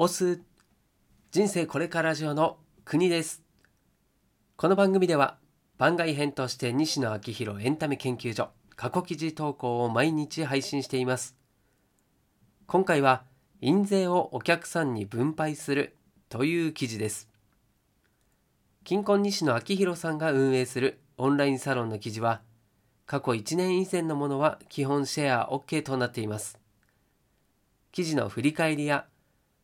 オス人生これからラジオの国です。この番組では番外編として西野昭弘エンタメ研究所過去記事投稿を毎日配信しています。今回は印税をお客さんに分配するという記事です。金婚西野昭弘さんが運営するオンラインサロンの記事は過去1年以前のものは基本シェア OK となっています。記事の振り返りや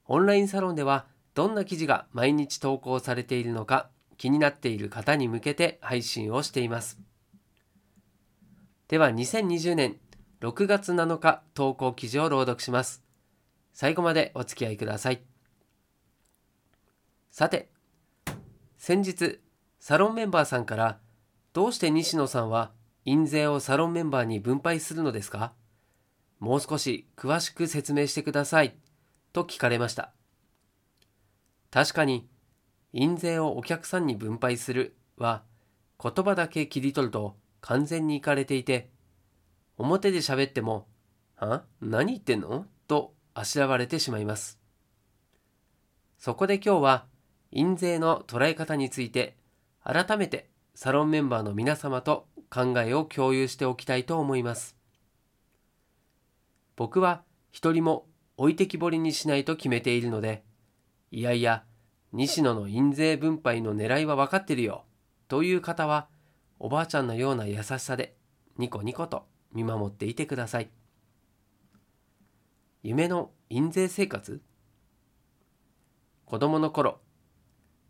オンラインサロンではどんな記事が毎日投稿されているのか気になっている方に向けて配信をしています。では2020年6月7日投稿記事を朗読します。最後までお付き合いください。さて先日サロンメンバーさんからどうして西野さんは印税をサロンメンバーに分配するのですか？もう少し詳しく説明してください。と聞かれました。確かに印税をお客さんに分配するは言葉だけ切り取ると完全にいかれていて表で喋っても「は何言ってんの?」とあしらわれてしまいます。そこで今日は印税の捉え方について改めてサロンメンバーの皆様と考えを共有しておきたいと思います。僕は一人も置いてきぼりにしないと決めているので、いやいや、西野の印税分配の狙いは分かってるよ、という方は、おばあちゃんのような優しさで、ニコニコと見守っていてください。夢の印税生活？子供の頃、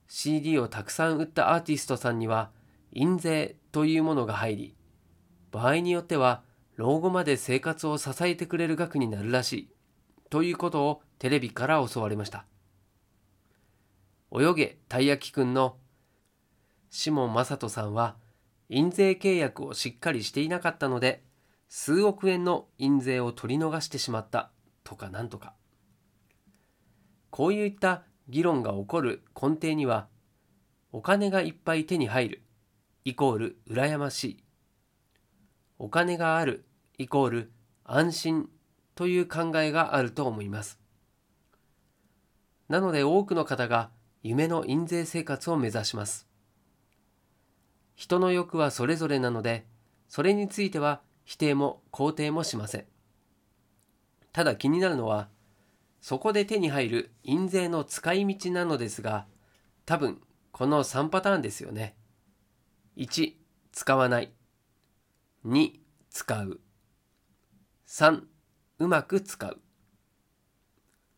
CD をたくさん売ったアーティストさんには、印税というものが入り、場合によっては、老後まで生活を支えてくれる額になるらしいということをテレビから教わりました。泳げたい焼きくんの下正人さんは印税契約をしっかりしていなかったので数億円の印税を取り逃してしまったとかなんとか。こういった議論が起こる根底にはお金がいっぱい手に入るイコール羨ましい。お金があるイコール安心という考えがあると思います。なので多くの方が夢の印税生活を目指します。人の欲はそれぞれなので、それについては否定も肯定もしません。ただ気になるのは、そこで手に入る印税の使い道なのですが、多分この3パターンですよね。1、使わない。2使う3うまく使う。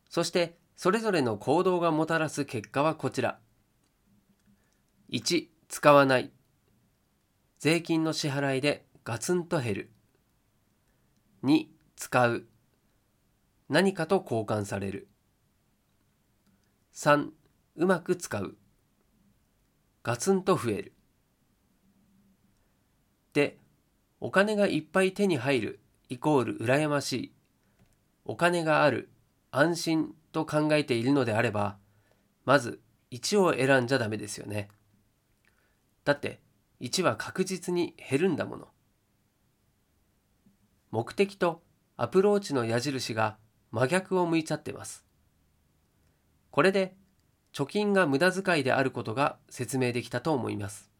そしてそれぞれの行動がもたらす結果はこちら。1使わない。税金の支払いでガツンと減る。2使う。何かと交換される。3うまく使う。ガツンと増える。でお金がいっぱい手に入るイコール羨ましい。お金がある安心と考えているのであればまず1を選んじゃダメですよね。だって1は確実に減るんだもの。目的とアプローチの矢印が真逆を向いちゃってます。これで貯金が無駄遣いであることが説明できたと思います。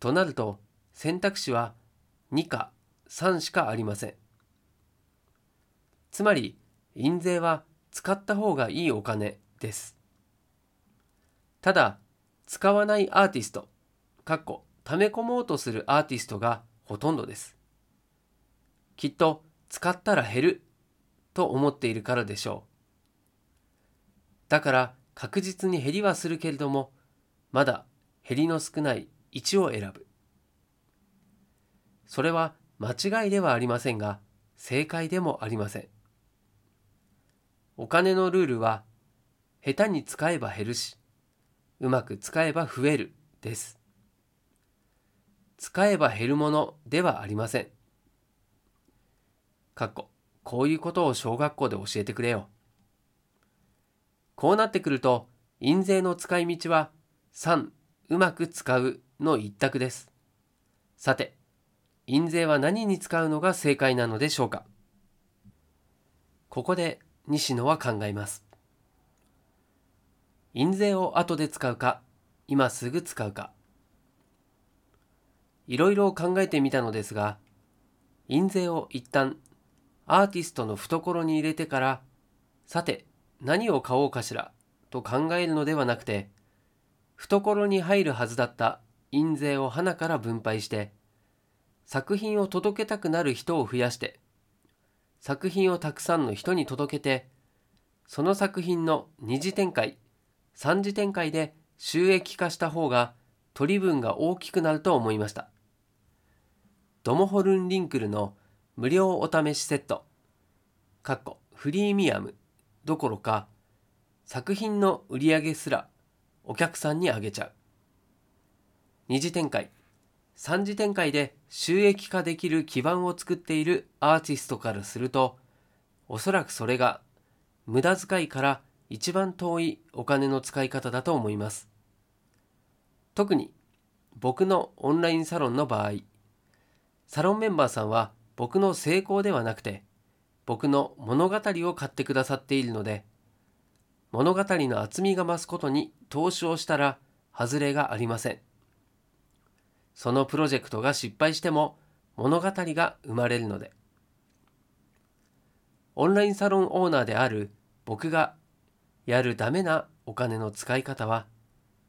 となると選択肢は2か3しかありません。つまり、印税は使った方がいいお金です。ただ、使わないアーティスト、かっこ、溜め込もうとするアーティストがほとんどです。きっと、使ったら減ると思っているからでしょう。だから、確実に減りはするけれども、まだ減りの少ない1を選ぶ。それは間違いではありませんが、正解でもありません。お金のルールは、下手に使えば減るし、うまく使えば増えるです。使えば減るものではありません。かっこ、こういうことを小学校で教えてくれよ。こうなってくると、印税の使い道は3、うまく使うの一択です。さて、印税は何に使うのが正解なのでしょうかここで西野は考えます。印税を後で使うか今すぐ使うか。いろいろ考えてみたのですが印税を一旦アーティストの懐に入れてからさて何を買おうかしらと考えるのではなくて懐に入るはずだった印税を花から分配して作品を届けたくなる人を増やして作品をたくさんの人に届けてその作品の二次展開三次展開で収益化した方が取り分が大きくなると思いました。ドモホルンリンクルの無料お試しセットかっこフリーミアムどころか作品の売り上げすらお客さんにあげちゃう。二次展開三次展開で収益化できる基盤を作っているアーティストからするとおそらくそれが無駄遣いから一番遠いお金の使い方だと思います特に僕のオンラインサロンの場合サロンメンバーさんは僕の成功ではなくて僕の物語を買ってくださっているので物語の厚みが増すことに投資をしたら外れがありません。そのプロジェクトが失敗しても物語が生まれるので。オンラインサロンオーナーである僕がやるダメなお金の使い方は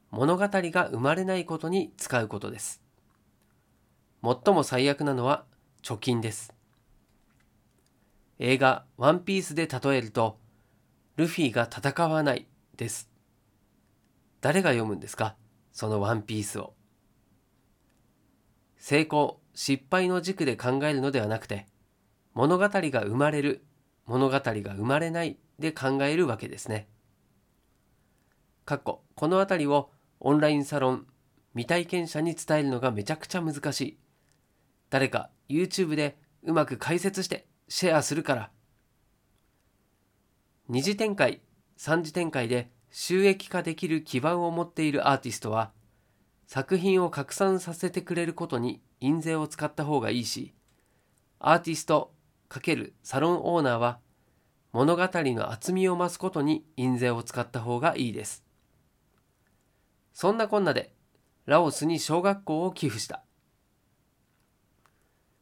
物語が生まれないことに使うことです。最も最悪なのは貯金です。映画ワンピースで例えるとルフィが戦わないです。誰が読むんですか？そのワンピースを。成功、失敗の軸で考えるのではなくて、物語が生まれる、物語が生まれないで考えるわけですね。かっこ、この辺りをオンラインサロン未体験者に伝えるのがめちゃくちゃ難しい。誰か YouTube でうまく解説してシェアするから二次展開、三次展開で収益化できる基盤を持っているアーティストは、作品を拡散させてくれることに印税を使った方がいいし、アーティスト×サロンオーナーは、物語の厚みを増すことに印税を使った方がいいです。そんなこんなで、ラオスに小学校を寄付した。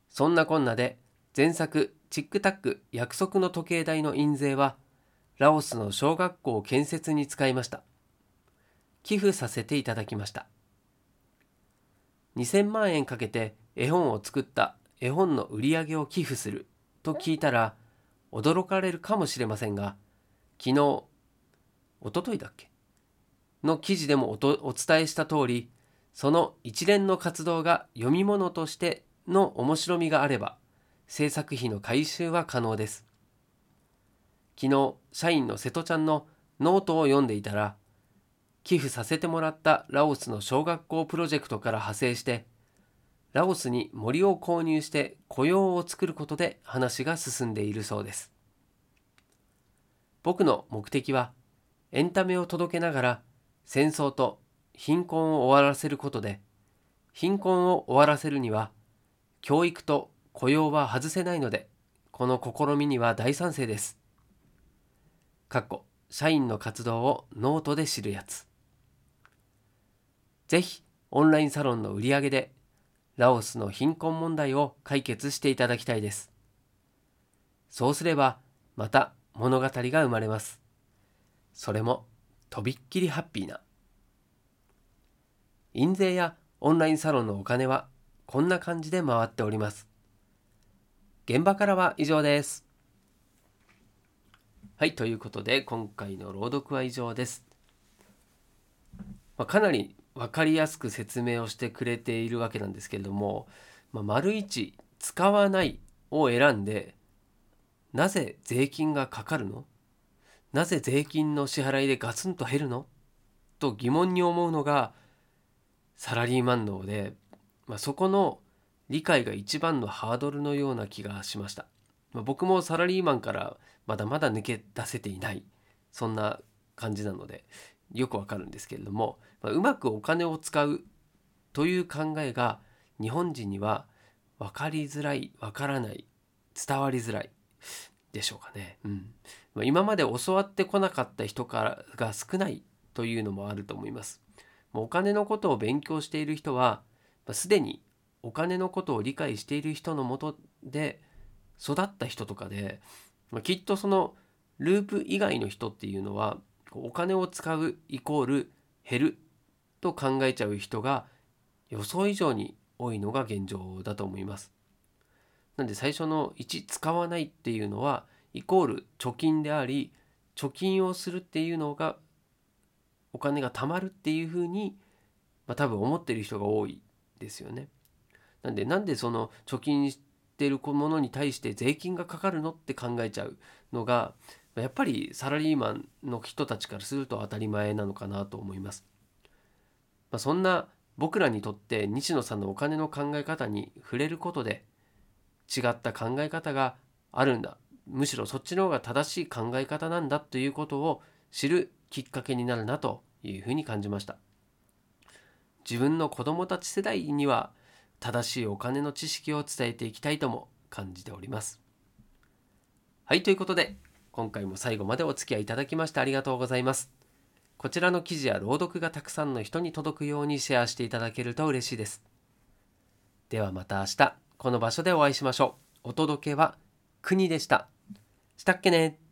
そんなこんなで、前作、チックタック約束の時計台の印税は、ラオスの小学校建設に使いました。寄付させていただきました。2000万円かけて絵本を作った絵本の売り上げを寄付すると聞いたら驚かれるかもしれませんが、昨日、おとといだっけ？の記事でもお伝えした通り、その一連の活動が読み物としての面白みがあれば、制作費の回収は可能です。昨日社員の瀬戸ちゃんのノートを読んでいたら寄付させてもらったラオスの小学校プロジェクトから派生してラオスに森を購入して雇用を作ることで話が進んでいるそうです僕の目的はエンタメを届けながら戦争と貧困を終わらせることで貧困を終わらせるには教育と雇用は外せないのでこの試みには大賛成です、かっこ社員の活動をノートで知るやつ。ぜひオンラインサロンの売り上げでラオスの貧困問題を解決していただきたいです。そうすればまた物語が生まれます。それもとびっきりハッピーな。印税やオンラインサロンのお金はこんな感じで回っております。現場からは以上です。はい、ということで今回の朗読は以上です。まあ、かなり分かりやすく説明をしてくれているわけなんですけれども、まあ、丸1使わないを選んでなぜ税金がかかるの？なぜ税金の支払いでガツンと減るの？と疑問に思うのがサラリーマン脳で、まあ、そこの理解が一番のハードルのような気がしました。まあ、僕もサラリーマンからまだまだ抜け出せていないそんな感じなのでよくわかるんですけれども、まあ、うまくお金を使うという考えが日本人には分かりづらい分からない伝わりづらいでしょうかね。うんまあ、今まで教わってこなかった人からが少ないというのもあると思います。もうお金のことを勉強している人はすでにお金のことを理解している人のもとで育った人とかできっとそのループ以外の人っていうのはお金を使うイコール減ると考えちゃう人が予想以上に多いのが現状だと思います。なんで最初の1使わないっていうのはイコール貯金であり貯金をするっていうのがお金が貯まるっていうふうに、まあ、多分思ってる人が多いですよね。なんでなんでその貯金してるものに対して税金がかかるのって考えちゃうのがやっぱりサラリーマンの人たちからすると当たり前なのかなと思います。まあ、そんな僕らにとって西野さんのお金の考え方に触れることで違った考え方があるんだ。むしろそっちの方が正しい考え方なんだということを知るきっかけになるなというふうに感じました。自分の子供たち世代には正しいお金の知識を伝えていきたいとも感じております。はいということで今回も最後までお付き合いいただきましてありがとうございます。こちらの記事や朗読がたくさんの人に届くようにシェアしていただけると嬉しいです。ではまた明日この場所でお会いしましょう。お届けは国でした。したっけね。